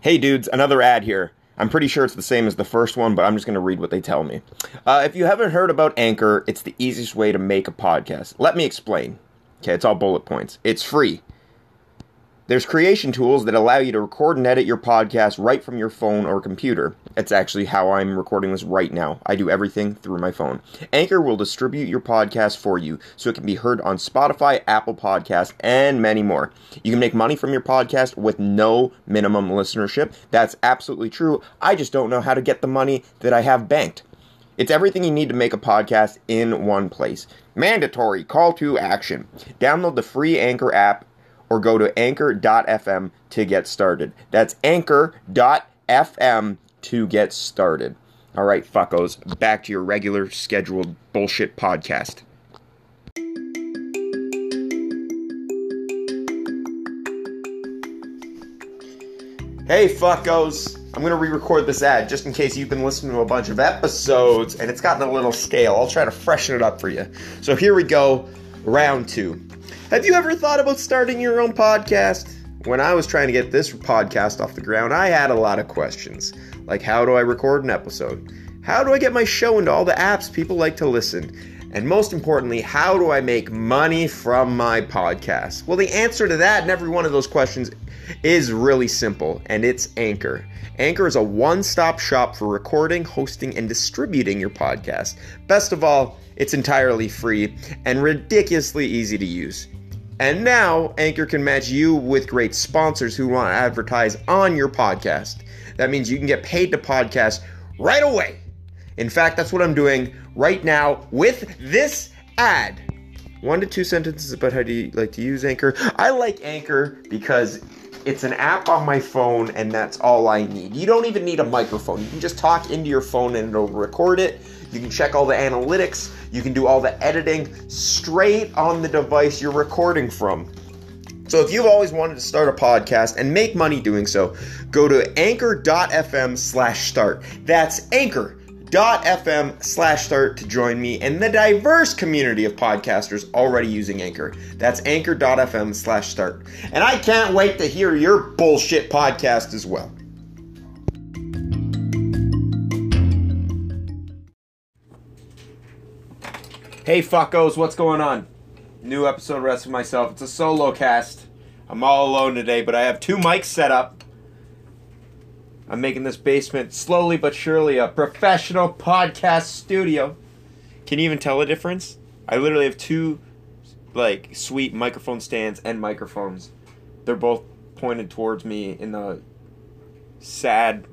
Hey dudes, another ad here. I'm pretty sure it's the same as the first one, but I'm just going to read what they tell me. Uh, if you haven't heard about Anchor, it's the easiest way to make a podcast. Let me explain. Okay, it's all bullet points. It's free. There's creation tools that allow you to record and edit your podcast right from your phone or computer. That's actually how I'm recording this right now. I do everything through my phone. Anchor will distribute your podcast for you so it can be heard on Spotify, Apple Podcasts, and many more. You can make money from your podcast with no minimum listenership. That's absolutely true. I just don't know how to get the money that I have banked. It's everything you need to make a podcast in one place. Mandatory call to action. Download the free Anchor app or go to anchor.fm to get started. That's anchor.fm to get started. All right, fuckos, back to your regular scheduled bullshit podcast. Hey, fuckos. I'm going to re record this ad just in case you've been listening to a bunch of episodes and it's gotten a little stale. I'll try to freshen it up for you. So here we go, round two. Have you ever thought about starting your own podcast? When I was trying to get this podcast off the ground, I had a lot of questions. Like, how do I record an episode? How do I get my show into all the apps people like to listen? And most importantly, how do I make money from my podcast? Well, the answer to that and every one of those questions is really simple, and it's Anchor. Anchor is a one stop shop for recording, hosting, and distributing your podcast. Best of all, it's entirely free and ridiculously easy to use. And now, Anchor can match you with great sponsors who want to advertise on your podcast. That means you can get paid to podcast right away. In fact, that's what I'm doing right now with this ad. One to two sentences about how do you like to use Anchor. I like Anchor because it's an app on my phone and that's all I need. You don't even need a microphone. You can just talk into your phone and it'll record it. You can check all the analytics. You can do all the editing straight on the device you're recording from. So if you've always wanted to start a podcast and make money doing so, go to anchor.fm slash start. That's anchor.fm slash start to join me and the diverse community of podcasters already using Anchor. That's anchor.fm slash start. And I can't wait to hear your bullshit podcast as well. Hey fuckos, what's going on? New episode Rest of Myself. It's a solo cast. I'm all alone today, but I have two mics set up. I'm making this basement slowly but surely a professional podcast studio. Can you even tell the difference? I literally have two like sweet microphone stands and microphones. They're both pointed towards me in the sad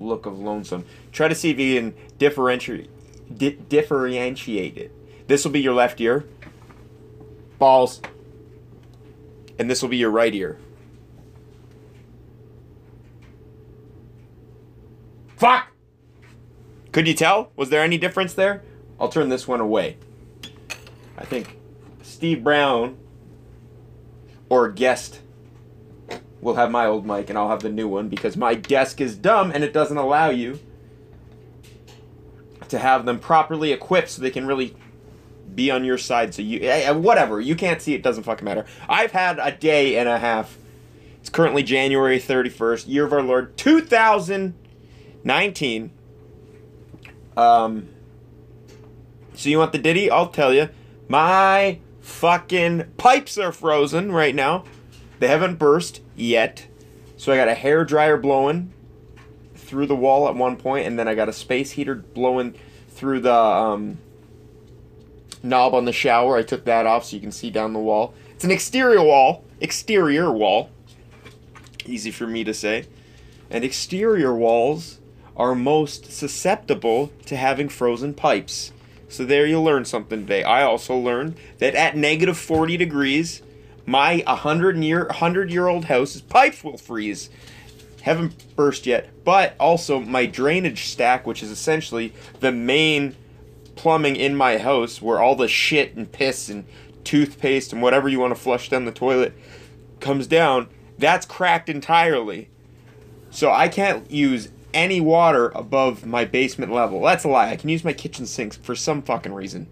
look of lonesome. Try to see if you can differentiate di- differentiate it. This will be your left ear. Balls. And this will be your right ear. Fuck! Could you tell? Was there any difference there? I'll turn this one away. I think Steve Brown or guest will have my old mic and I'll have the new one because my desk is dumb and it doesn't allow you to have them properly equipped so they can really be on your side. So you, eh, eh, whatever, you can't see it, doesn't fucking matter. I've had a day and a half. It's currently January 31st, year of our Lord 2019. Um, so you want the ditty? I'll tell you. My fucking pipes are frozen right now. They haven't burst yet. So I got a hair dryer blowing through the wall at one point, and then I got a space heater blowing through the um, knob on the shower. I took that off so you can see down the wall. It's an exterior wall. Exterior wall. Easy for me to say. And exterior walls are most susceptible to having frozen pipes. So there you learn something today. I also learned that at negative 40 degrees, my 100 year 100 year old house's pipes will freeze. Haven't burst yet, but also my drainage stack, which is essentially the main plumbing in my house where all the shit and piss and toothpaste and whatever you want to flush down the toilet comes down, that's cracked entirely. So I can't use any water above my basement level. That's a lie. I can use my kitchen sinks for some fucking reason.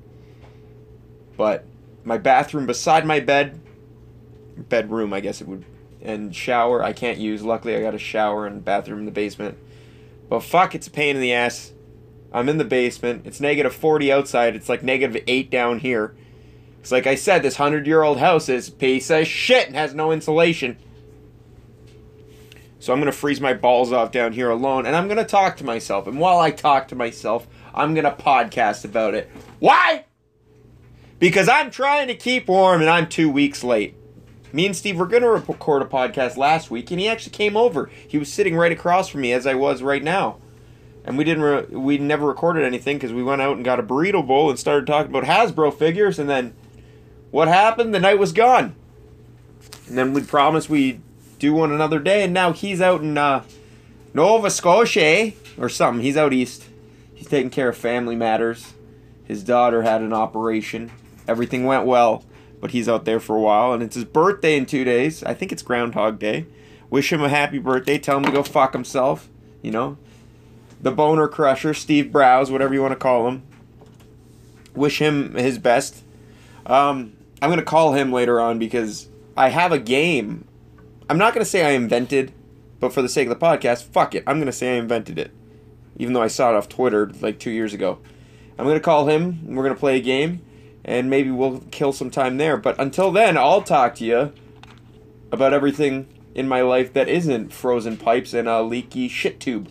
But my bathroom beside my bed, bedroom, I guess it would and shower. I can't use. Luckily, I got a shower and bathroom in the basement. But fuck, it's a pain in the ass. I'm in the basement. It's negative 40 outside. It's like negative 8 down here. It's like I said, this 100 year old house is piece of shit and has no insulation. So I'm going to freeze my balls off down here alone and I'm going to talk to myself. And while I talk to myself, I'm going to podcast about it. Why? Because I'm trying to keep warm and I'm two weeks late. Me and Steve were going to record a podcast last week and he actually came over. He was sitting right across from me as I was right now. And we didn't re- we never recorded anything because we went out and got a burrito bowl and started talking about Hasbro figures and then what happened? The night was gone. And then we promised we'd do one another day, and now he's out in uh, Nova Scotia or something. He's out east. He's taking care of family matters. His daughter had an operation. Everything went well, but he's out there for a while, and it's his birthday in two days. I think it's Groundhog Day. Wish him a happy birthday. Tell him to go fuck himself. You know, the boner crusher, Steve Browse, whatever you want to call him. Wish him his best. Um, I'm gonna call him later on because I have a game. I'm not gonna say I invented, but for the sake of the podcast, fuck it. I'm gonna say I invented it, even though I saw it off Twitter like two years ago. I'm gonna call him. We're gonna play a game, and maybe we'll kill some time there. But until then, I'll talk to you about everything in my life that isn't frozen pipes and a leaky shit tube.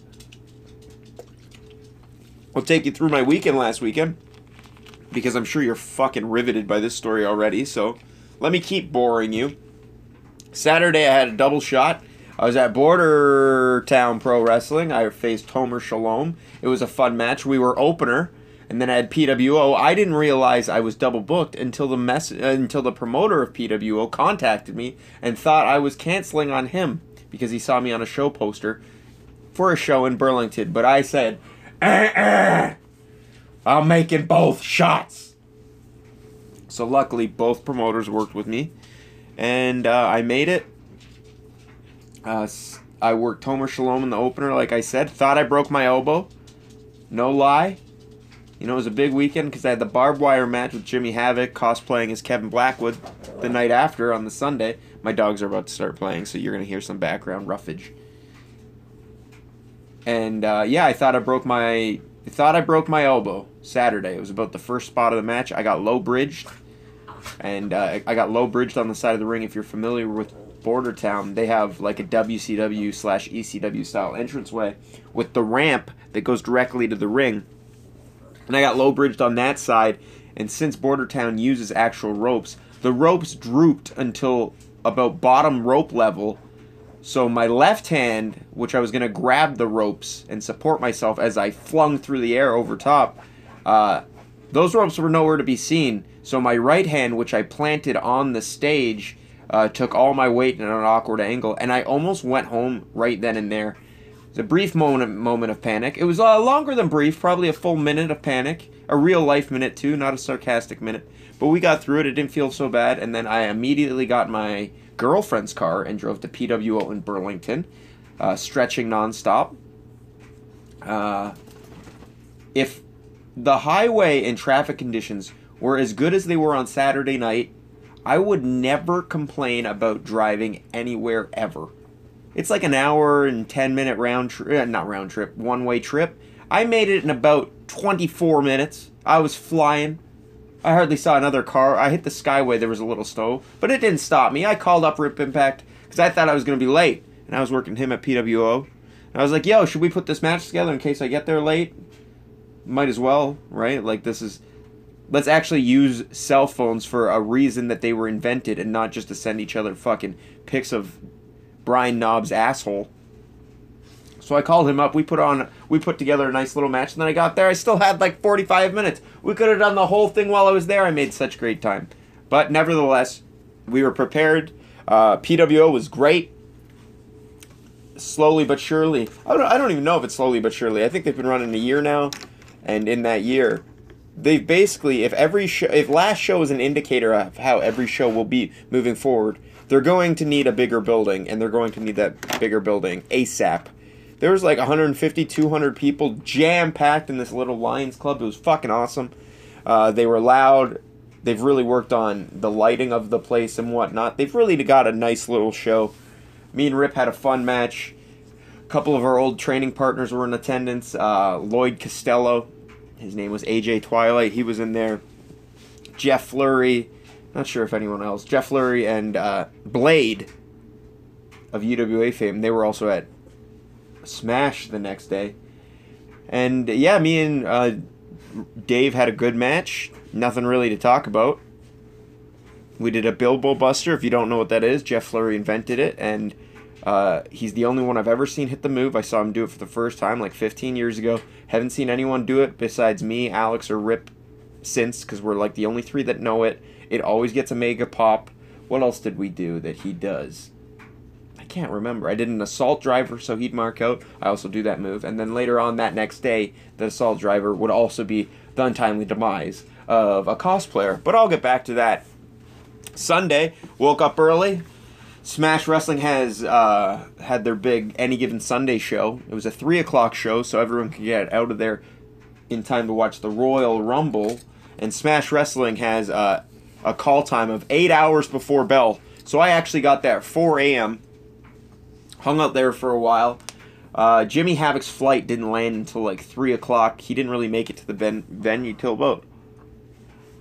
I'll take you through my weekend last weekend because I'm sure you're fucking riveted by this story already. So let me keep boring you. Saturday, I had a double shot. I was at Border Town Pro Wrestling. I faced Homer Shalom. It was a fun match. We were opener, and then I had PWO. I didn't realize I was double booked until the mess uh, until the promoter of PWO contacted me and thought I was canceling on him because he saw me on a show poster for a show in Burlington. But I said. I'm making both shots. So luckily, both promoters worked with me, and uh, I made it. Uh, I worked Homer Shalom in the opener, like I said. Thought I broke my elbow. No lie. You know, it was a big weekend because I had the barbed wire match with Jimmy Havoc cosplaying as Kevin Blackwood the night after on the Sunday. My dogs are about to start playing, so you're going to hear some background roughage. And uh, yeah, I thought I broke my I thought I broke my elbow Saturday. It was about the first spot of the match. I got low bridged, and uh, I got low bridged on the side of the ring. If you're familiar with Border Town, they have like a WCW slash ECW style entranceway with the ramp that goes directly to the ring. And I got low bridged on that side. And since Border Town uses actual ropes, the ropes drooped until about bottom rope level so my left hand, which I was going to grab the ropes and support myself as I flung through the air over top, uh, those ropes were nowhere to be seen. So my right hand, which I planted on the stage, uh, took all my weight in an awkward angle, and I almost went home right then and there. It was a brief moment moment of panic. It was uh, longer than brief, probably a full minute of panic, a real life minute too, not a sarcastic minute. But we got through it. It didn't feel so bad, and then I immediately got my girlfriend's car and drove to PWO in Burlington, uh, stretching nonstop. Uh, if the highway and traffic conditions were as good as they were on Saturday night, I would never complain about driving anywhere ever. It's like an hour and 10 minute round trip, uh, not round trip, one way trip. I made it in about 24 minutes. I was flying. I hardly saw another car. I hit the Skyway. There was a little snow, but it didn't stop me. I called up Rip Impact because I thought I was going to be late, and I was working him at PWO. And I was like, "Yo, should we put this match together in case I get there late?" Might as well, right? Like this is. Let's actually use cell phones for a reason that they were invented, and not just to send each other fucking pics of Brian Knobbs' asshole. So I called him up. We put on, we put together a nice little match. And then I got there. I still had like 45 minutes. We could have done the whole thing while I was there. I made such great time. But nevertheless, we were prepared. Uh, PWO was great. Slowly but surely. I don't, I don't even know if it's slowly but surely. I think they've been running a year now. And in that year, they've basically, if every show, if last show is an indicator of how every show will be moving forward, they're going to need a bigger building. And they're going to need that bigger building ASAP there was like 150, 200 people jam packed in this little Lions Club. It was fucking awesome. Uh, they were loud. They've really worked on the lighting of the place and whatnot. They've really got a nice little show. me and Rip had a fun match. A couple of our old training partners were in attendance. Uh, Lloyd Costello, his name was AJ Twilight. He was in there. Jeff Flurry, not sure if anyone else. Jeff Flurry and uh, Blade of UWA fame. They were also at Smash the next day. And yeah, me and uh, Dave had a good match. Nothing really to talk about. We did a Bilbo Buster. If you don't know what that is, Jeff Flurry invented it, and uh, he's the only one I've ever seen hit the move. I saw him do it for the first time like 15 years ago. Haven't seen anyone do it besides me, Alex, or Rip since, because we're like the only three that know it. It always gets a mega pop. What else did we do that he does? Can't remember. I did an assault driver, so he'd mark out. I also do that move. And then later on that next day, the assault driver would also be the untimely demise of a cosplayer. But I'll get back to that Sunday, woke up early. Smash Wrestling has uh, had their big Any Given Sunday show. It was a 3 o'clock show, so everyone could get out of there in time to watch the Royal Rumble. And Smash Wrestling has uh, a call time of 8 hours before bell. So I actually got there at 4 a.m. Hung out there for a while. Uh, Jimmy Havoc's flight didn't land until like 3 o'clock. He didn't really make it to the ven- venue till about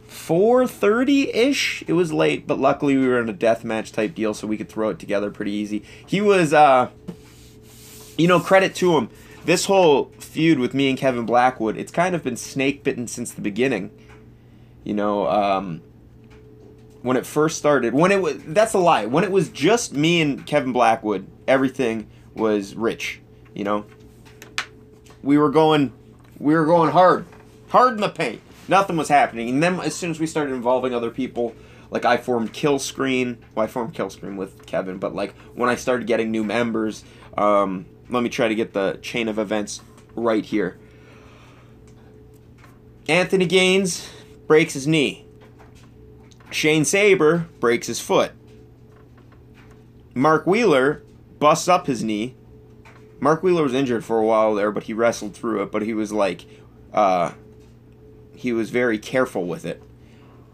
4:30 ish. It was late, but luckily we were in a death match type deal, so we could throw it together pretty easy. He was, uh, you know, credit to him. This whole feud with me and Kevin Blackwood, it's kind of been snake bitten since the beginning. You know, um, when it first started, when it was that's a lie. When it was just me and Kevin Blackwood, everything was rich. You know, we were going, we were going hard, hard in the paint nothing was happening. And then as soon as we started involving other people, like I formed Kill Screen. Well, I formed Kill Screen with Kevin, but like when I started getting new members, um, let me try to get the chain of events right here. Anthony Gaines breaks his knee. Shane Saber breaks his foot. Mark Wheeler busts up his knee. Mark Wheeler was injured for a while there, but he wrestled through it. But he was like, uh, he was very careful with it.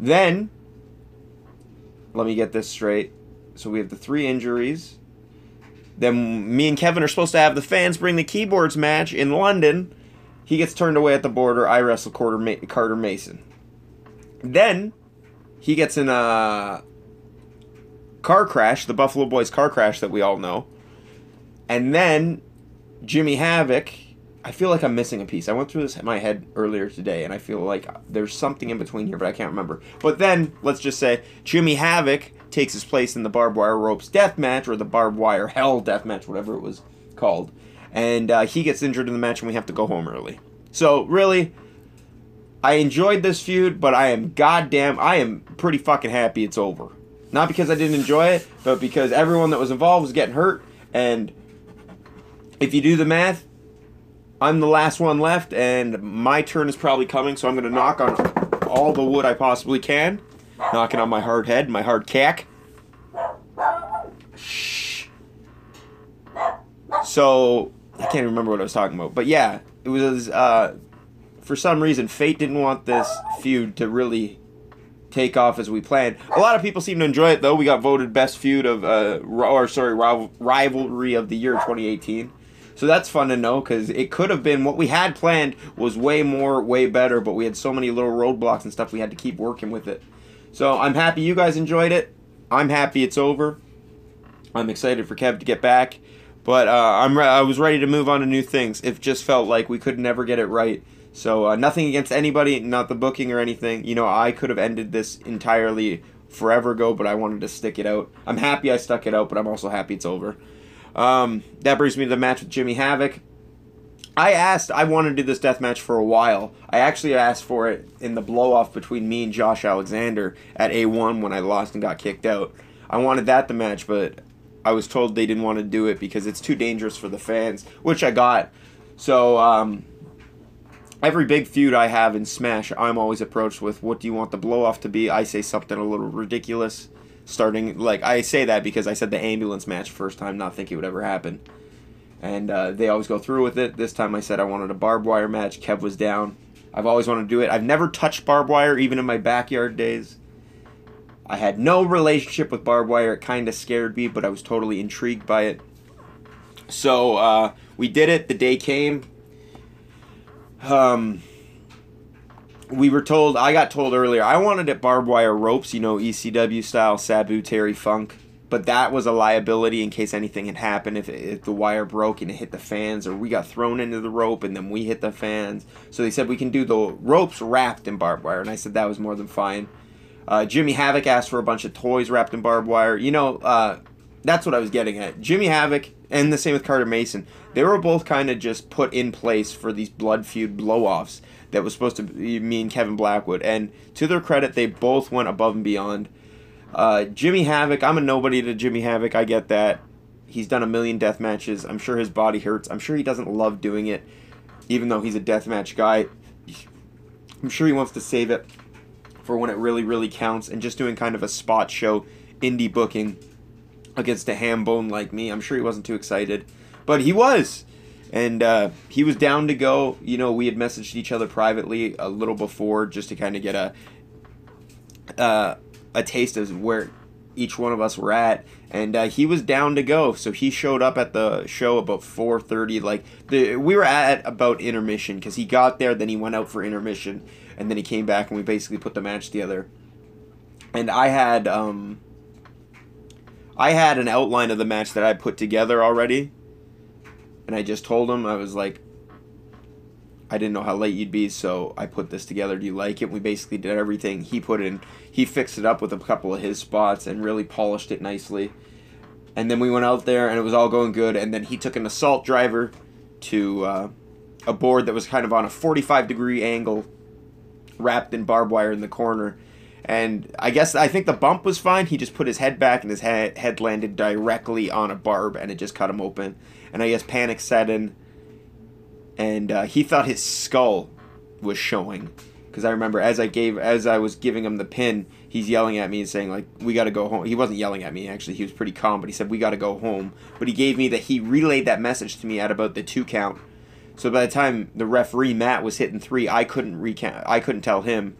Then, let me get this straight. So we have the three injuries. Then me and Kevin are supposed to have the fans bring the keyboards match in London. He gets turned away at the border. I wrestle Carter Mason. Then he gets in a car crash, the Buffalo Boys car crash that we all know. And then Jimmy Havoc I feel like I'm missing a piece. I went through this in my head earlier today, and I feel like there's something in between here, but I can't remember. But then, let's just say, Jimmy Havoc takes his place in the barbed wire ropes death match, or the barbed wire hell death match, whatever it was called. And uh, he gets injured in the match, and we have to go home early. So, really, I enjoyed this feud, but I am goddamn, I am pretty fucking happy it's over. Not because I didn't enjoy it, but because everyone that was involved was getting hurt, and if you do the math, I'm the last one left, and my turn is probably coming, so I'm going to knock on all the wood I possibly can. Knocking on my hard head, my hard cack. Shh. So, I can't remember what I was talking about. But yeah, it was, uh, for some reason, Fate didn't want this feud to really take off as we planned. A lot of people seem to enjoy it, though. We got voted best feud of, uh, or sorry, rivalry of the year 2018. So that's fun to know because it could have been what we had planned was way more, way better, but we had so many little roadblocks and stuff we had to keep working with it. So I'm happy you guys enjoyed it. I'm happy it's over. I'm excited for Kev to get back, but uh, I'm re- I was ready to move on to new things. It just felt like we could never get it right. So uh, nothing against anybody, not the booking or anything. You know, I could have ended this entirely forever ago, but I wanted to stick it out. I'm happy I stuck it out, but I'm also happy it's over. Um, that brings me to the match with Jimmy Havoc. I asked, I wanted to do this death match for a while. I actually asked for it in the blow off between me and Josh Alexander at A1 when I lost and got kicked out. I wanted that the match, but I was told they didn't want to do it because it's too dangerous for the fans, which I got. So, um, every big feud I have in Smash, I'm always approached with, what do you want the blow off to be? I say something a little ridiculous starting like I say that because I said the ambulance match first time, not thinking it would ever happen. And uh, they always go through with it. This time I said I wanted a barbed wire match. Kev was down. I've always wanted to do it. I've never touched barbed wire, even in my backyard days. I had no relationship with barbed wire. It kind of scared me, but I was totally intrigued by it. So uh, we did it. The day came. Um, we were told. I got told earlier. I wanted it barbed wire ropes, you know, ECW style, Sabu Terry Funk. But that was a liability in case anything had happened. If, if the wire broke and it hit the fans, or we got thrown into the rope and then we hit the fans. So they said we can do the ropes wrapped in barbed wire, and I said that was more than fine. Uh, Jimmy Havoc asked for a bunch of toys wrapped in barbed wire. You know, uh, that's what I was getting at. Jimmy Havoc and the same with Carter Mason. They were both kind of just put in place for these blood feud blow-offs that was supposed to be me and Kevin Blackwood. And to their credit, they both went above and beyond. Uh, Jimmy Havoc, I'm a nobody to Jimmy Havoc. I get that. He's done a million death matches. I'm sure his body hurts. I'm sure he doesn't love doing it, even though he's a death match guy. I'm sure he wants to save it for when it really, really counts and just doing kind of a spot show indie booking against a ham bone like me. I'm sure he wasn't too excited, but he was. And uh, he was down to go. You know, we had messaged each other privately a little before just to kind of get a uh, a taste of where each one of us were at and uh, he was down to go so he showed up at the show about 4.30 like the we were at about intermission because he got there then he went out for intermission and then he came back and we basically put the match together. And I had um I had an outline of the match that I put together already. And I just told him I was like I didn't know how late you'd be, so I put this together. Do you like it? We basically did everything. He put in he fixed it up with a couple of his spots and really polished it nicely. And then we went out there and it was all going good and then he took an assault driver to uh, a board that was kind of on a 45 degree angle wrapped in barbed wire in the corner. And I guess I think the bump was fine. He just put his head back and his head, head landed directly on a barb and it just cut him open. And I guess panic set in. And uh, he thought his skull was showing. Because I remember as I gave as I was giving him the pin, he's yelling at me and saying like, "We got to go home." He wasn't yelling at me actually; he was pretty calm. But he said, "We got to go home." But he gave me that he relayed that message to me at about the two count so by the time the referee Matt was hitting three, I couldn't recount. I couldn't tell him.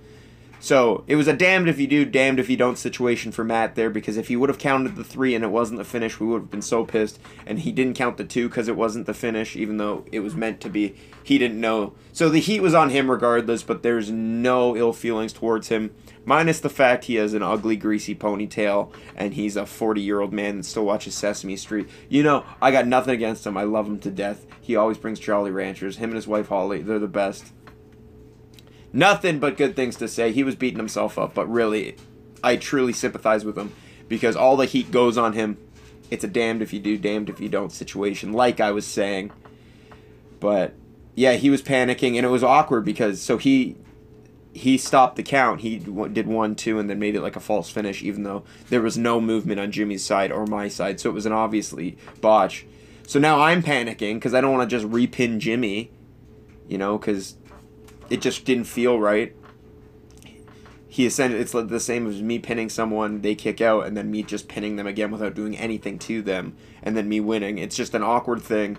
So it was a damned if you do, damned if you don't situation for Matt there because if he would have counted the three and it wasn't the finish, we would have been so pissed. And he didn't count the two because it wasn't the finish, even though it was meant to be. He didn't know. So the heat was on him regardless, but there's no ill feelings towards him minus the fact he has an ugly, greasy ponytail and he's a 40 year old man that still watches Sesame Street. You know, I got nothing against him. I love him to death. He always brings Jolly Ranchers. Him and his wife Holly, they're the best. Nothing but good things to say. He was beating himself up, but really, I truly sympathize with him because all the heat goes on him. It's a damned if you do, damned if you don't situation, like I was saying. But yeah, he was panicking and it was awkward because so he he stopped the count. He did one, two, and then made it like a false finish, even though there was no movement on Jimmy's side or my side. So it was an obviously botch. So now I'm panicking because I don't want to just repin Jimmy, you know, because it just didn't feel right. He ascended. It's the same as me pinning someone, they kick out, and then me just pinning them again without doing anything to them, and then me winning. It's just an awkward thing.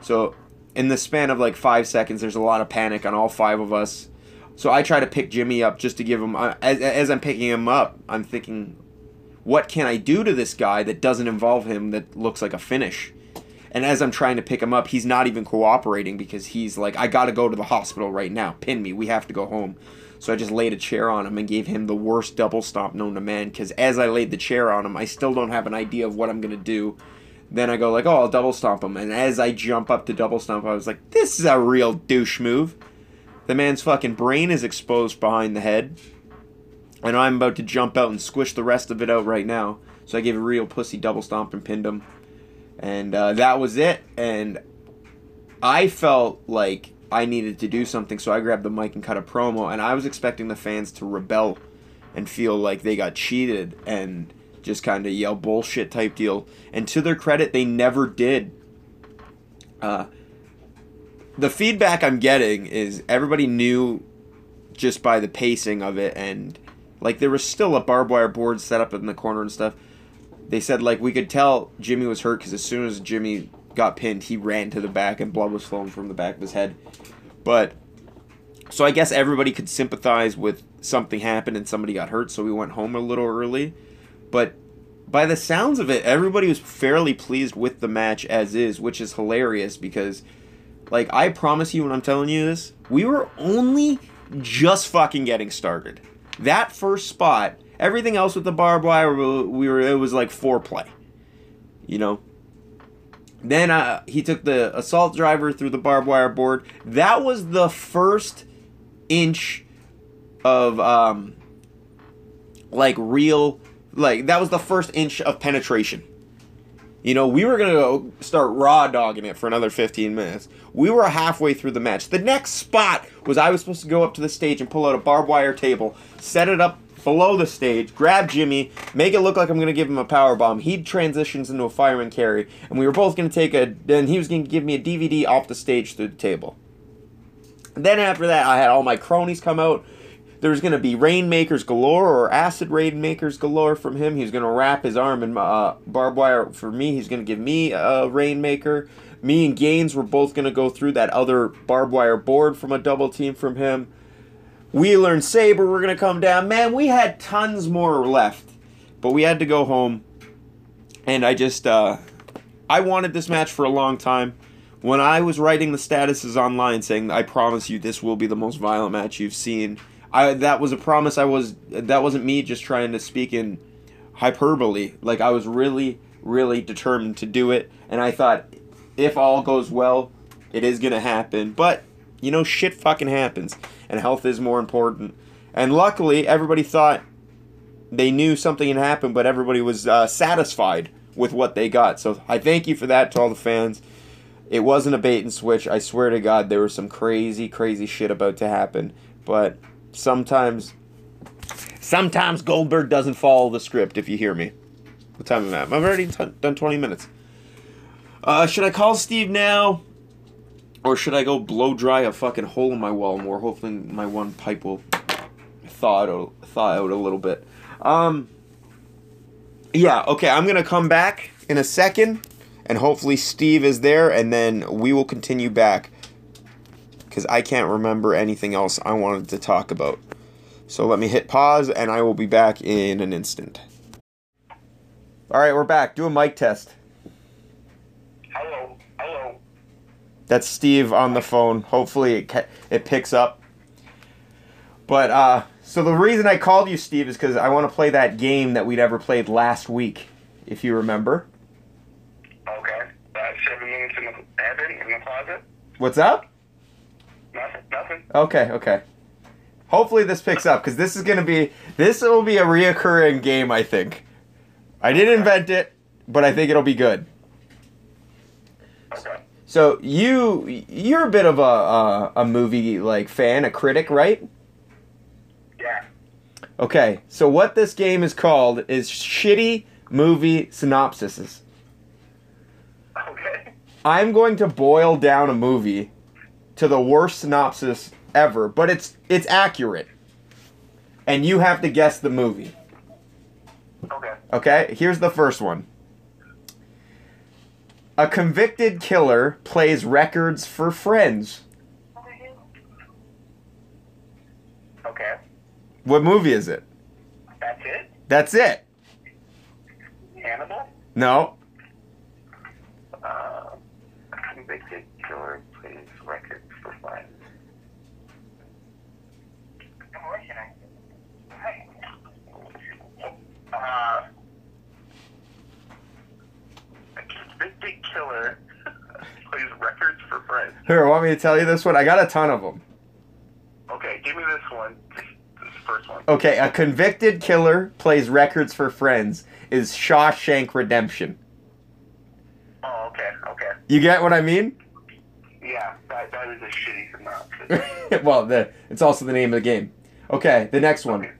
So in the span of like five seconds, there's a lot of panic on all five of us so I try to pick Jimmy up just to give him. Uh, as, as I'm picking him up, I'm thinking, what can I do to this guy that doesn't involve him that looks like a finish? And as I'm trying to pick him up, he's not even cooperating because he's like, I gotta go to the hospital right now. Pin me. We have to go home. So I just laid a chair on him and gave him the worst double stomp known to man. Because as I laid the chair on him, I still don't have an idea of what I'm gonna do. Then I go like, oh, I'll double stomp him. And as I jump up to double stomp, I was like, this is a real douche move. The man's fucking brain is exposed behind the head. And I'm about to jump out and squish the rest of it out right now. So I gave a real pussy double stomp and pinned him. And uh, that was it. And I felt like I needed to do something, so I grabbed the mic and cut a promo. And I was expecting the fans to rebel and feel like they got cheated and just kind of yell bullshit type deal. And to their credit, they never did. Uh, the feedback I'm getting is everybody knew just by the pacing of it, and like there was still a barbed wire board set up in the corner and stuff. They said like we could tell Jimmy was hurt because as soon as Jimmy got pinned, he ran to the back and blood was flowing from the back of his head. But so I guess everybody could sympathize with something happened and somebody got hurt, so we went home a little early. But by the sounds of it, everybody was fairly pleased with the match as is, which is hilarious because, like, I promise you when I'm telling you this, we were only just fucking getting started. That first spot, everything else with the barbed wire, we were it was like foreplay, you know. Then uh, he took the assault driver through the barbed wire board. That was the first inch of um, like real like that was the first inch of penetration. You know, we were gonna go start raw dogging it for another 15 minutes. We were halfway through the match. The next spot was I was supposed to go up to the stage and pull out a barbed wire table, set it up below the stage, grab Jimmy, make it look like I'm gonna give him a power bomb. He transitions into a fireman carry, and we were both gonna take a. Then he was gonna give me a DVD off the stage through the table. Then after that, I had all my cronies come out. There's going to be rainmakers galore or acid rainmakers galore from him. He's going to wrap his arm in uh, barbed wire for me. He's going to give me a rainmaker. Me and Gaines were both going to go through that other barbed wire board from a double team from him. Wheeler and Sabre were going to come down. Man, we had tons more left. But we had to go home. And I just, uh, I wanted this match for a long time. When I was writing the statuses online saying, I promise you this will be the most violent match you've seen I that was a promise I was that wasn't me just trying to speak in hyperbole. Like I was really really determined to do it and I thought if all goes well, it is going to happen. But you know shit fucking happens and health is more important. And luckily everybody thought they knew something had happened, but everybody was uh, satisfied with what they got. So I thank you for that to all the fans. It wasn't a bait and switch. I swear to God, there was some crazy, crazy shit about to happen. But sometimes sometimes Goldberg doesn't follow the script. If you hear me, what time am I? I've already t- done twenty minutes. Uh, should I call Steve now, or should I go blow dry a fucking hole in my wall more? Hopefully, my one pipe will thaw out, thaw out a little bit. Um, yeah, okay. I'm gonna come back in a second, and hopefully Steve is there, and then we will continue back because I can't remember anything else I wanted to talk about. So let me hit pause and I will be back in an instant. All right, we're back. Do a mic test. Hello, hello. That's Steve on the phone. Hopefully it it picks up. But uh so the reason I called you Steve is cuz I want to play that game that we'd ever played last week, if you remember. Okay. Uh, 7 minutes in the heaven in the closet. What's up? Nothing. Nothing. Okay, okay. Hopefully this picks up because this is gonna be this will be a reoccurring game. I think. I didn't invent it, but I think it'll be good. So you you're a bit of a a, a movie like fan, a critic, right? Yeah. Okay. So what this game is called is shitty movie synopsises. Okay. I'm going to boil down a movie to the worst synopsis ever, but it's it's accurate. And you have to guess the movie. Okay. Okay? Here's the first one. A convicted killer plays records for friends. Okay. What movie is it? That's it. That's it. Hannibal. No. Uh, convicted killer plays records for fun. Uh, a convicted killer plays records for friends. Here, want me to tell you this one? I got a ton of them. Okay, give me this one. This, first one. Okay, a convicted killer plays records for friends is Shawshank Redemption. Oh, okay, okay. You get what I mean? Yeah, that, that is a shitty synopsis. well, the, it's also the name of the game. Okay, the next one.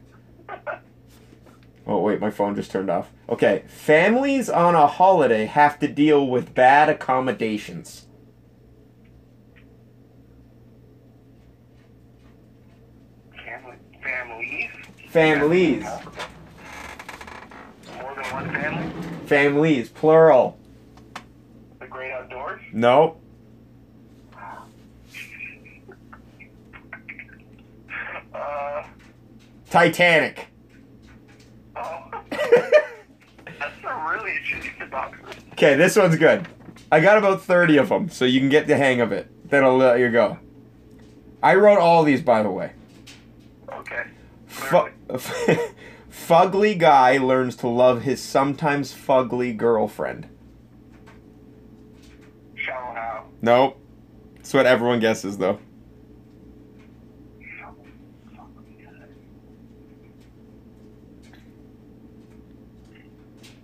Oh, wait, my phone just turned off. Okay, families on a holiday have to deal with bad accommodations. Family, families. Families. More than one family. Families, plural. The great outdoors. Nope. Uh, Titanic. That's a really. Okay, this one's good. I got about 30 of them, so you can get the hang of it. Then I'll let you go. I wrote all these, by the way. Okay. Fu- fugly guy learns to love his sometimes fugly girlfriend. Shallow Hal. Nope. That's what everyone guesses, though.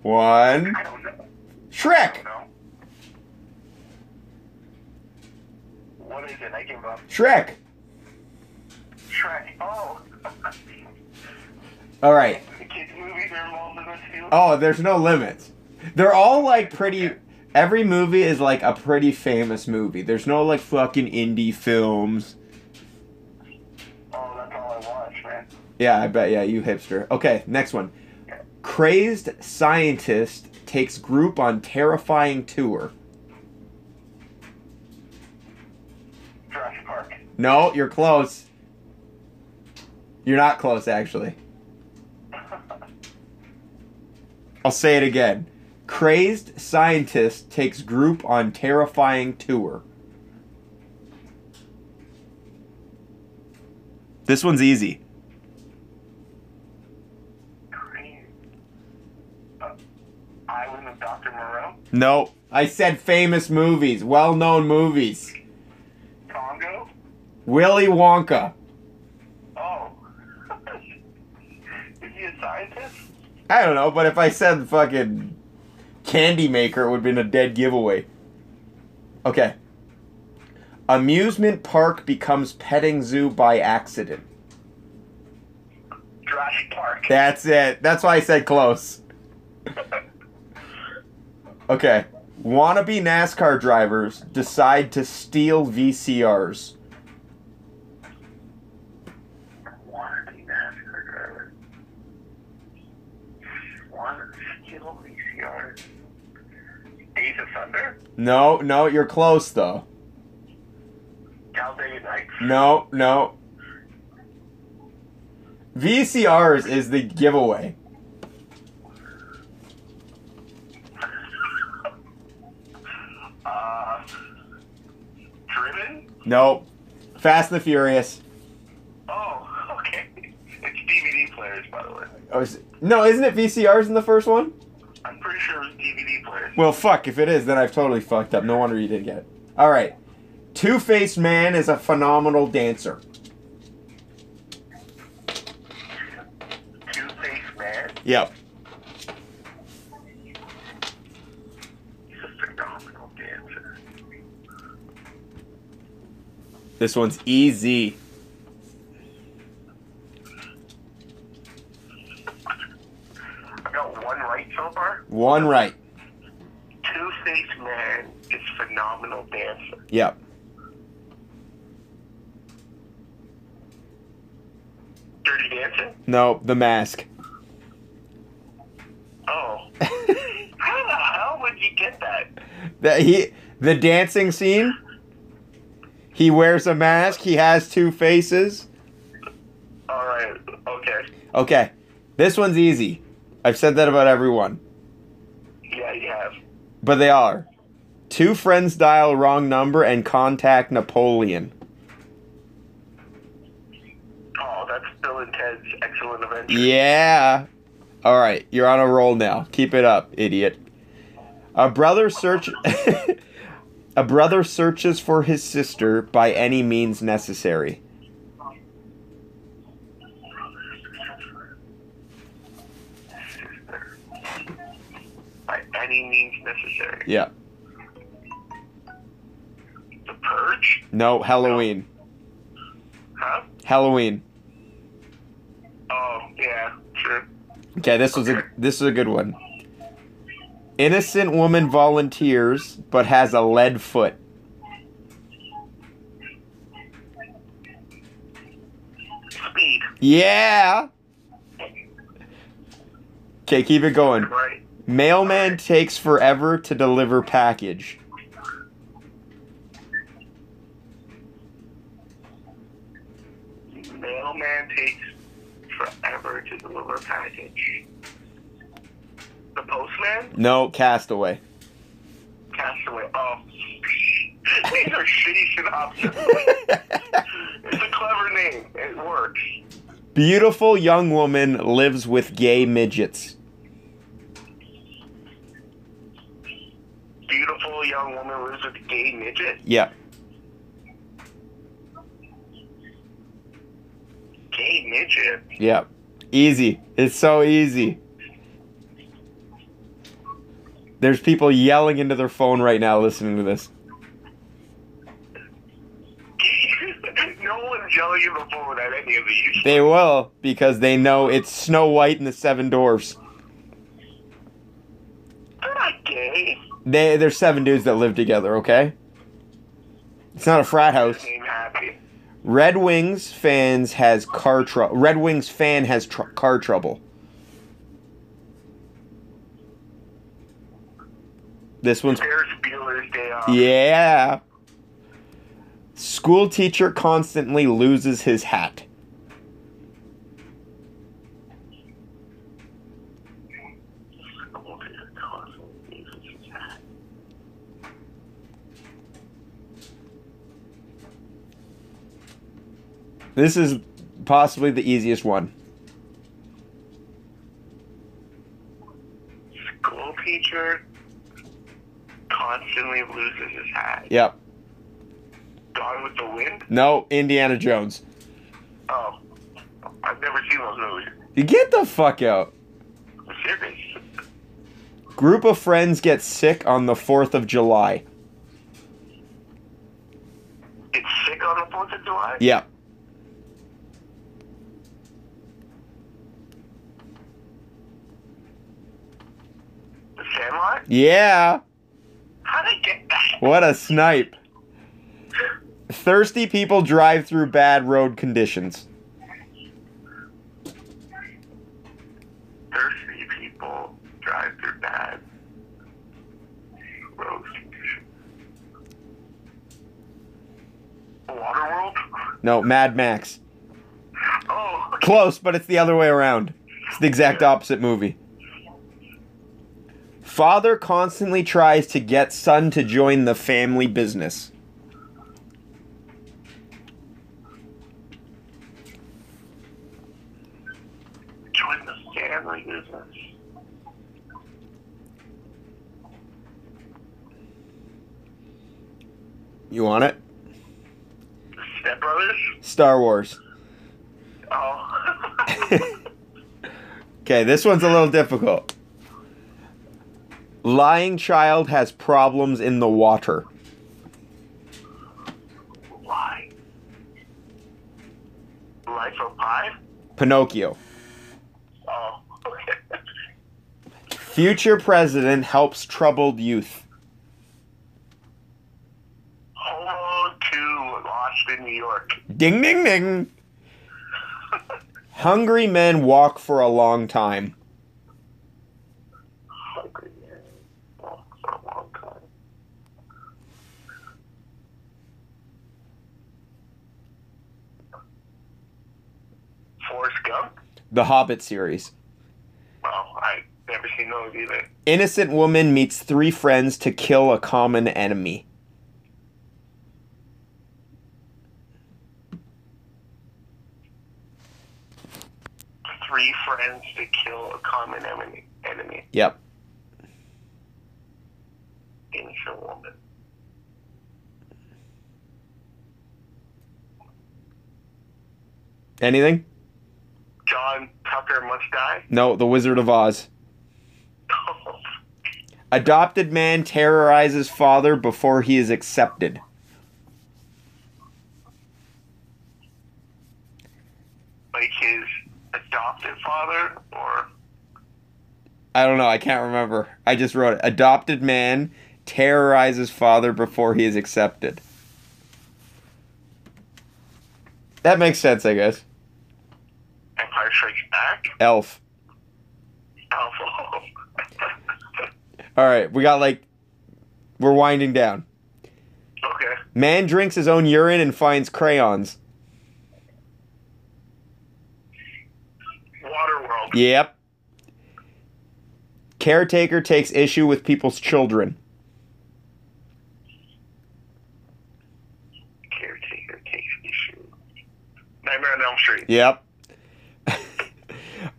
One. I don't know. I Shrek! What is it? I give up. Shrek! Shrek. Oh. All right. the kids' movies are in this too. Oh, there's no limits. They're all like pretty. Every movie is like a pretty famous movie. There's no like fucking indie films. Oh, that's all I watch, man. Yeah, I bet. Yeah, you hipster. Okay, next one. Crazed scientist takes group on terrifying tour. Jurassic Park. No, you're close. You're not close, actually. I'll say it again. Crazed scientist takes group on terrifying tour. This one's easy. No, I said famous movies, well known movies. Congo. Willy Wonka. Oh. is he a scientist? I don't know, but if I said fucking candy maker, it would have been a dead giveaway. Okay. Amusement park becomes petting zoo by accident. Jurassic Park. That's it. That's why I said close. Okay. Wannabe NASCAR drivers decide to steal VCRs. Wanna NASCAR driver. Wanna steal VCR. Days of Thunder. No, no, you're close though. Talladega Nights. No, no. VCRs is the giveaway. Uh, Driven. Nope. Fast and the Furious. Oh, okay. It's DVD players, by the way. Oh, is no, isn't it VCRs in the first one? I'm pretty sure it was DVD players. Well, fuck. If it is, then I've totally fucked up. No wonder you didn't get it. All right. Two Faced Man is a phenomenal dancer. Two-Faced Man. Yep. He's a phenomenal dancer. This one's easy. I got one right so far. One right. Two-Faced Man is phenomenal dancer. Yep. Dirty Dancing? No, The Mask. Oh. How the hell would you get that? That he the dancing scene. He wears a mask. He has two faces. Alright, okay. Okay. This one's easy. I've said that about everyone. Yeah, you have. But they are. Two friends dial wrong number and contact Napoleon. Oh, that's Bill and Ted's Excellent Adventure. Yeah. All right, you're on a roll now. Keep it up, idiot. A brother search A brother searches for his sister by any means necessary. By any means necessary. Yeah. The Purge? No, Halloween. Huh? Halloween. Oh, yeah, sure. Okay, this was a this is a good one. Innocent woman volunteers but has a lead foot. Speed. Yeah. Okay, keep it going. Right. Mailman takes forever to deliver package. Mailman takes forever to deliver package. The postman? No, Castaway. Castaway. Oh. These are shitty synopses. it's a clever name. It works. Beautiful young woman lives with gay midgets. Beautiful young woman lives with gay midget. Yep. Gay midget. Yep. Easy. It's so easy. There's people yelling into their phone right now listening to this. no one's yelling in the phone at any of these. They will because they know it's Snow White and the Seven Dwarfs. They're not gay. They there's seven dudes that live together, okay? It's not a frat house. Red Wings fans has car trouble. Red Wings fan has tr- car trouble. This one's Ferris Bueller's Day Off. yeah. School teacher constantly loses his hat. This is possibly the easiest one. School teacher constantly loses his hat. Yep. Gone with the Wind? No, Indiana Jones. Oh. I've never seen those movies. You get the fuck out. I'm serious. Group of friends get sick on the 4th of July. It's sick on the 4th of July? Yep. The Sandlot? Yeah. How'd I get that? What a snipe. Thirsty people drive through bad road conditions. Thirsty people drive through bad road conditions. Waterworld? No, Mad Max. Oh, Close, but it's the other way around. It's the exact opposite movie. Father constantly tries to get son to join the family business. join the family business. You want it? Step Brothers? Star Wars. Oh. Okay, this one's a little difficult. Lying child has problems in the water. Why? Life of Pi? Pinocchio. Oh, okay. Future president helps troubled youth. Home Alone 2, Lost in New York. Ding ding ding. Hungry men walk for a long time. Hungry Man. Oh, for a long time. The Hobbit series. Well, I've never seen those either. Innocent woman meets three friends to kill a common enemy. Three friends to kill a common enemy. Enemy. Yep. Innocent woman. Anything? John Tucker must die. No, The Wizard of Oz. Adopted man terrorizes father before he is accepted. like his adopted father, or I don't know. I can't remember. I just wrote it. Adopted man terrorizes father before he is accepted. That makes sense, I guess. Empire Strikes Back. Elf. Alpha. All right, we got like we're winding down. okay. Man drinks his own urine and finds crayons. Waterworld. Yep. Caretaker takes issue with people's children. Caretaker takes issue. Nightmare on Elm Street. Yep.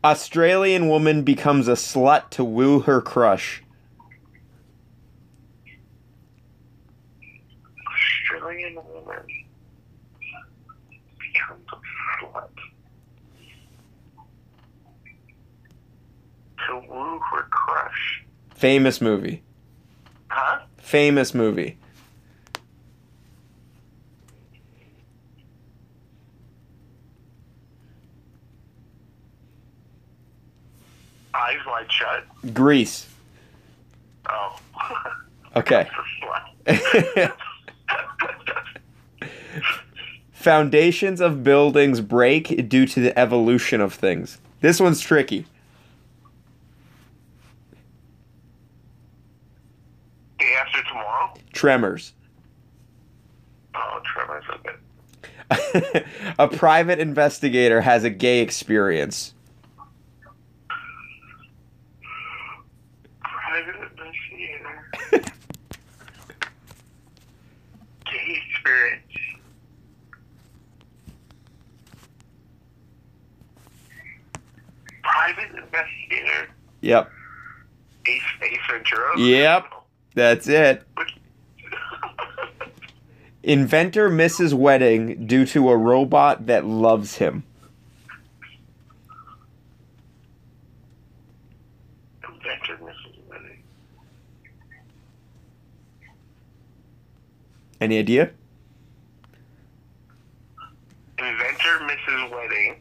Australian woman becomes a slut to woo her crush. Australian woman becomes a slut to woo her crush. Famous movie. Huh? Famous movie. Eyes wide shut. Grease. Oh. Okay. It's a slut. Foundations of buildings break due to the evolution of things. This one's tricky. Day after tomorrow? Tremors. Oh, Trevor's okay. a private investigator has a gay experience. Private investigator. Gay experience. Private investigator. Yep. Ace, Ace Ventura. Yep. That's it. Inventor misses wedding due to a robot that loves him. Inventor Mrs. Wedding. Any idea? Inventor misses Wedding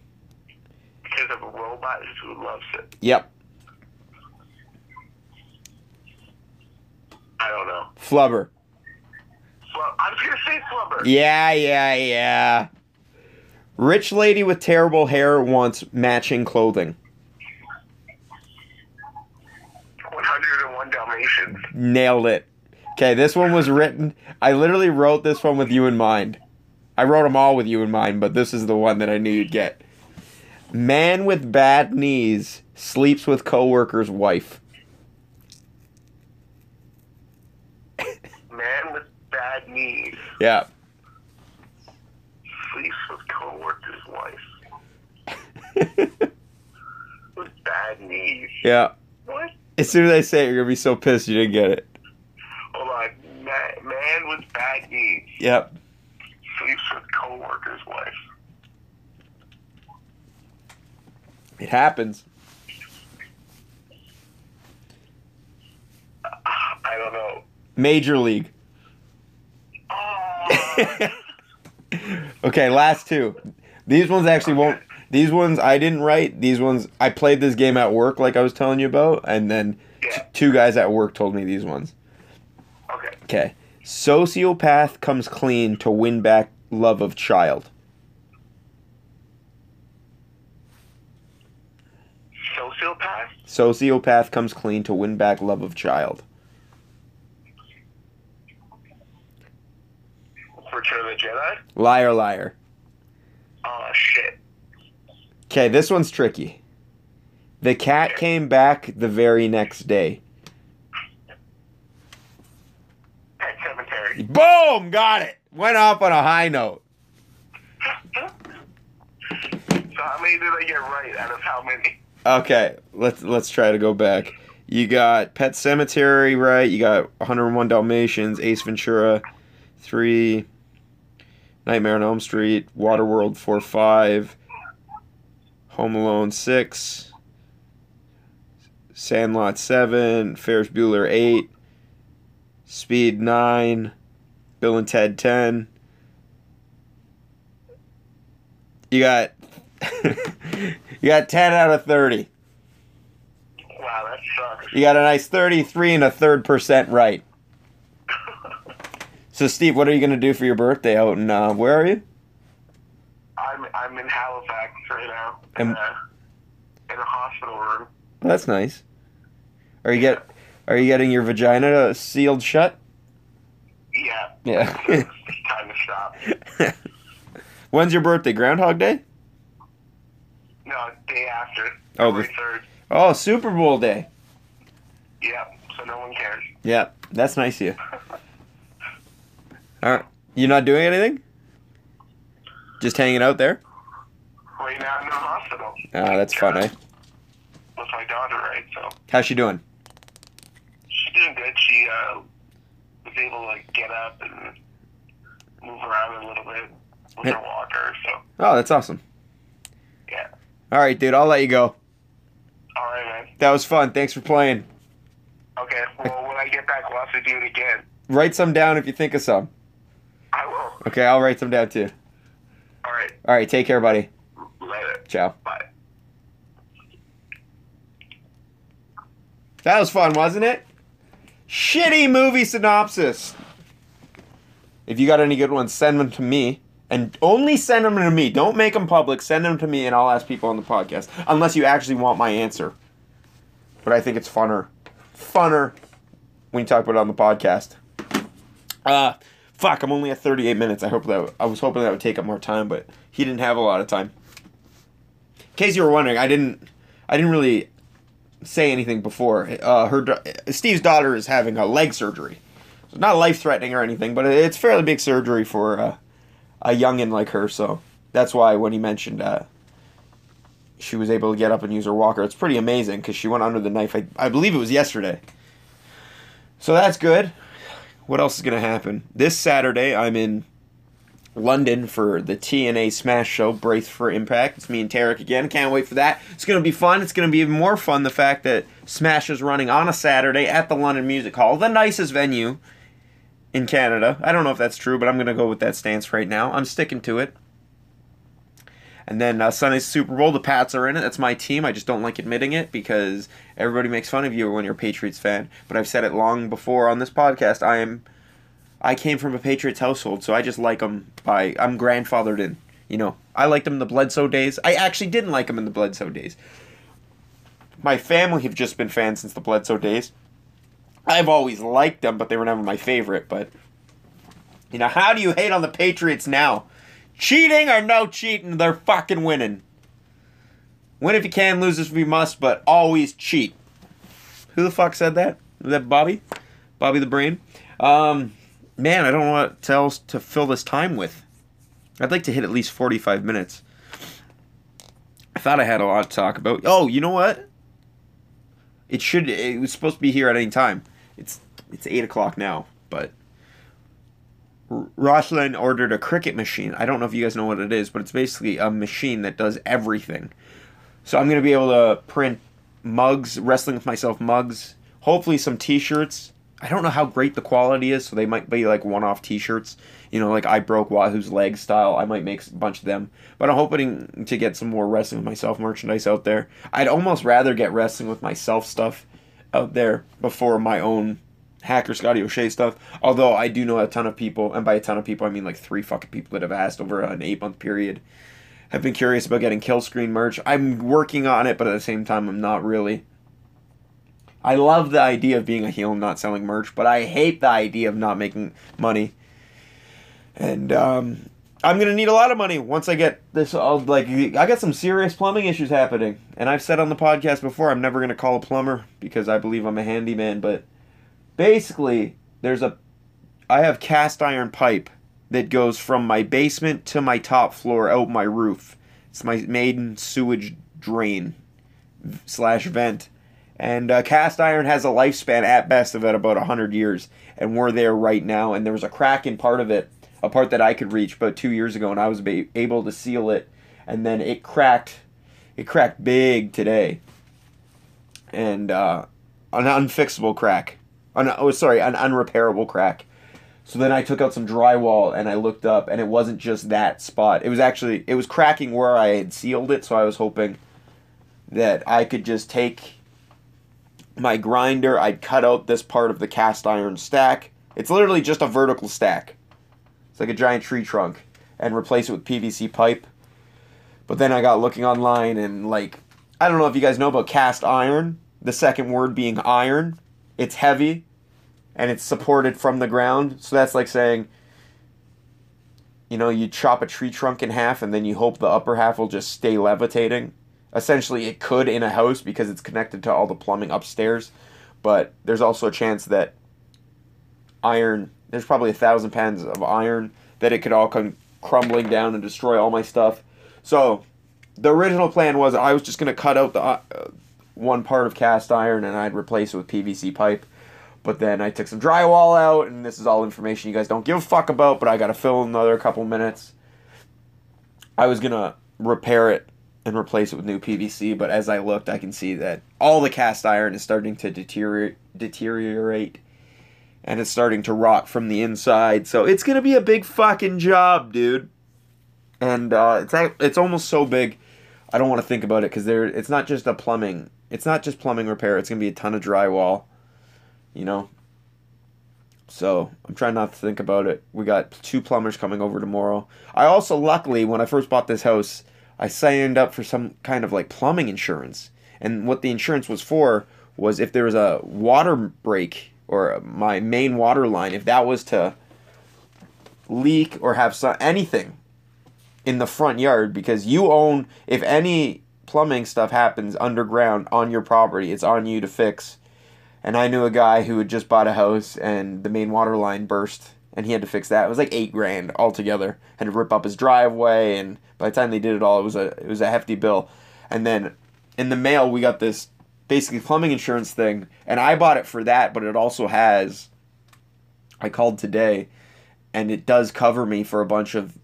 because of a robot who loves it. Yep. I don't know. Flubber. Well, I'm gonna say Flubber. Yeah, yeah, yeah. Rich lady with terrible hair wants matching clothing. 101 Dalmatians. Nailed it. Okay, this one was written. I literally wrote this one with you in mind. I wrote them all with you in mind, but this is the one that I knew you'd get. Man with bad knees sleeps with coworker's wife. Man with bad Yeah. sleeps with coworker's wife. With bad knees. yeah. What? As soon as I say it, you're gonna be so pissed you didn't get it. Hold on. Man, man with bad knees Yep. sleeps with coworker's wife. It happens. I don't know. Major League. Okay, last two. These ones actually won't. These ones I didn't write. These ones I played this game at work, like I was telling you about, and then t- two guys at work told me these ones. okay. Okay, sociopath comes clean to win back love of child. Sociopath? Sociopath comes clean to win back love of child. Return of the Jedi? Liar, liar. Oh, shit. Okay, this one's tricky. The cat came back the very next day. Pet Sematary. Boom! Got it. Went off on a high note. So how many did I get right out of how many? Okay, let's let's try to go back. You got Pet Sematary right. You got 101 Dalmatians, Ace Ventura, three, Nightmare on Elm Street, Waterworld four five, Home Alone six, Sandlot seven, Ferris Bueller eight, Speed nine, Bill and Ted ten. You got you got ten out of thirty. Wow, that sucks. You got a nice 33 and a third percent right. So, Steve, what are you going to do for your birthday out in, uh, where are you? I'm I'm in Halifax right now in, And- a, in a hospital room. That's nice. Are you get, are you getting your vagina sealed shut? Yeah. Yeah. time to stop. When's your birthday? Groundhog Day? No, day after. Oh, the, 3rd. oh, Super Bowl day. Yeah, so no one cares. Yeah, that's nice of you. All right, you're not doing anything. Just hanging out there. Right now I'm in the hospital. Ah, that's fun, eh? With my daughter, right? So How's she doing? she's doing good. She uh, was able to like, get up and move around a little bit with Yeah. her walker. So Oh, that's awesome. yeah. All right, dude, I'll let you go. All right, man. That was fun. Thanks for playing. Okay. Well, when I get back, we'll have to do it again. Write some down if you think of some. I will. Okay, I'll write some down too. All right. All right, take care, buddy. Later. Ciao. Bye. That was fun, wasn't it? Shitty movie synopsis. If you got any good ones, send them to me. And only send them to me. Don't make them public. Send them to me and I'll ask people on the podcast. Unless you actually want my answer. But I think it's funner. Funner when you talk about it on the podcast. Uh fuck, I'm only at 38 minutes. I hope that I was hoping that would take up more time, but he didn't have a lot of time. In case you were wondering, I didn't I didn't really say anything before. Uh, her Steve's daughter is having a leg surgery. So not life threatening or anything, but it's fairly big surgery for uh, a youngin like her. So that's why when he mentioned uh, she was able to get up and use her walker, it's pretty amazing because she went under the knife. I, I believe it was yesterday. So that's good. What else is gonna happen this Saturday? I'm in London for the TNA Smash Show, Brace for Impact. It's me and Tarek again. Can't wait for that. It's going to be fun. It's going to be even more fun the fact that Smash is running on a Saturday at the London Music Hall, the nicest venue in Canada. I don't know if that's true, but I'm going to go with that stance right now. I'm sticking to it. And then uh, Sunday's Super Bowl. The Pats are in it. That's my team. I just don't like admitting it because everybody makes fun of you when you're a Patriots fan. But I've said it long before on this podcast. I am I came from a Patriots household, so I just like them by I'm grandfathered in. You know, I liked them in the Bledsoe days. I actually didn't like them in the Bledsoe days. My family have just been fans since the Bledsoe days. I've always liked them, but they were never my favorite. But you know, how do you hate on the Patriots now? Cheating or no cheating, they're fucking winning. Win if you can, lose if you must, but always cheat. Who the fuck said that? Was that Bobby? Bobby the Brain? Um, man, I don't know what else to fill this time with. I'd like to hit at least 45 minutes. I thought I had a lot to talk about. Oh, you know what? It should. It was supposed to be here at any time. It's it's eight o'clock now, but Rosalind ordered a Cricut machine. I don't know if you guys know what it is, but it's basically a machine that does everything. So I'm gonna be able to print mugs, wrestling with myself mugs, hopefully some T-shirts. I don't know how great the quality is, so they might be like one-off T-shirts. You know, like I broke Wahoo's leg style. I might make a bunch of them, but I'm hoping to get some more wrestling with myself merchandise out there. I'd almost rather get wrestling with myself stuff out there before my own Hacker Scotty O'Shea stuff. Although I do know a ton of people, and by a ton of people I mean like three fucking people that have asked over an eight month period, have been curious about getting kill screen merch. I'm working on it, but at the same time I'm not really. I love the idea of being a heel and not selling merch, but I hate the idea of not making money. And um, I'm gonna need a lot of money once I get this. All like I got some serious plumbing issues happening, and I've said on the podcast before I'm never gonna call a plumber because I believe I'm a handyman. But basically, there's a I have cast iron pipe that goes from my basement to my top floor out my roof. It's my maiden sewage drain slash vent. And uh, cast iron has a lifespan at best of at about 100 years. And we're there right now. And there was a crack in part of it, a part that I could reach about two years ago. And I was ba- able to seal it. And then it cracked. It cracked big today. And uh, an unfixable crack. An, oh, sorry, an unrepairable crack. So then I took out some drywall and I looked up and it wasn't just that spot. It was actually it was cracking where I had sealed it, so I was hoping that I could just take my grinder, I'd cut out this part of the cast iron stack. It's literally just a vertical stack. It's like a giant tree trunk and replace it with PVC pipe. But then I got looking online and like I don't know if you guys know about cast iron, the second word being iron. It's heavy and it's supported from the ground. So that's like saying, you know, you chop a tree trunk in half and then you hope the upper half will just stay levitating. essentially it could in a house because it's connected to all the plumbing upstairs. But there's also a chance that iron, there's probably a thousand pounds of iron that it could all come crumbling down and destroy all my stuff. So the original plan was I was just going to cut out the uh, one part of cast iron and I'd replace it with PVC pipe. But then I took some drywall out, and this is all information you guys don't give a fuck about, but I got to fill another couple minutes. I was to repair it and replace it with new PVC, but as I looked, I can see that all the cast iron is starting to deteriorate, deteriorate and it's starting to rot from the inside. So it's to be a big fucking job, dude. And uh, it's it's almost so big, I don't want to think about it because there it's not just a plumbing, it's not just plumbing repair. It's going to be a ton of drywall, you know. So I'm trying not to think about it. We got two plumbers coming over tomorrow. I also, luckily, when I first bought this house, I signed up for some kind of like plumbing insurance. And what the insurance was for was if there was a water break or my main water line, if that was to leak or have some, anything in the front yard, because you own, if any plumbing stuff happens underground on your property, it's on you to fix. And I knew a guy who had just bought a house and the main water line burst and he had to fix that. It was like eight grand altogether. Had to rip up his driveway, and by the time they did it all, it was a it was a hefty bill. And then in the mail, we got this basically plumbing insurance thing, and I bought it for that, but it also has. I called today, and it does cover me for a bunch of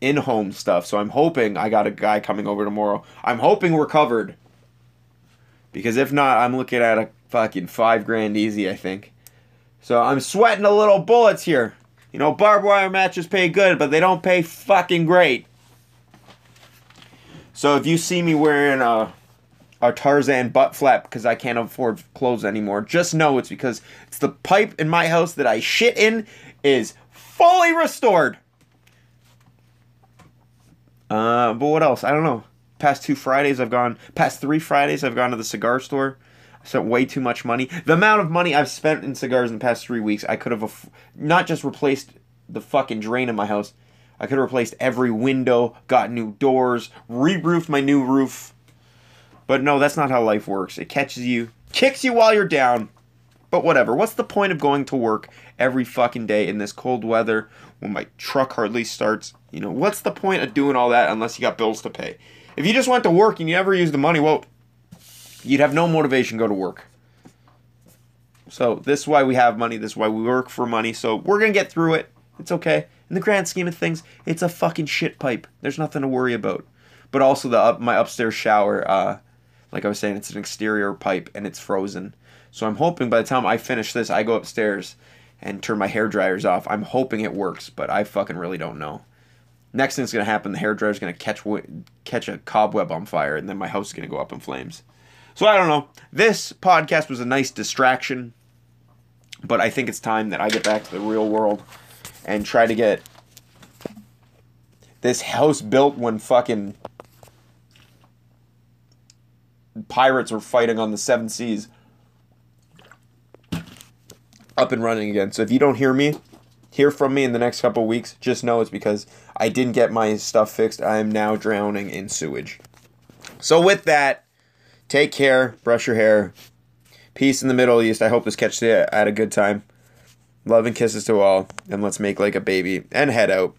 in-home stuff. So I'm hoping I got a guy coming over tomorrow. I'm hoping we're covered. Because if not, I'm looking at a fucking five grand easy. I think. So I'm sweating a little bullets here. You know, barbed wire matches pay good, but they don't pay fucking great. So if you see me wearing a, a Tarzan butt flap because I can't afford clothes anymore, just know it's because it's the pipe in my house that I shit in is fully restored. Uh, but what else? I don't know. Past two Fridays I've gone, past three Fridays I've gone to the cigar store I spent way too much money. The amount of money I've spent in cigars in the past three weeks, I could have af- not just replaced the fucking drain in my house. I could have replaced every window, got new doors, re-roofed my new roof. But no, that's not how life works. It catches you, kicks you while you're down. But whatever. What's the point of going to work every fucking day in this cold weather when my truck hardly starts? You know, what's the point of doing all that unless you got bills to pay? If you just went to work and you never used the money, well, you'd have no motivation to go to work. So this is why we have money. This is why we work for money. So we're gonna get through it. It's okay. In the grand scheme of things, it's a fucking shit pipe. There's nothing to worry about. But also the up, my upstairs shower, uh, like I was saying, it's an exterior pipe and it's frozen. So I'm hoping by the time I finish this, I go upstairs and turn my hair dryers off. I'm hoping it works, but I fucking really don't know. Next thing's gonna happen, the hair dryer's gonna catch catch a cobweb on fire, and then my house is gonna go up in flames. So I don't know. This podcast was a nice distraction, but I think it's time that I get back to the real world and try to get this house built when fucking pirates were fighting on the seven seas up and running again. So if you don't hear me, hear from me in the next couple weeks, just know it's because I didn't get my stuff fixed. I am now drowning in sewage. So with that, Take care. Brush your hair. Peace in the Middle East. I hope this catches you at a good time. Love and kisses to all. And let's make like a baby and head out.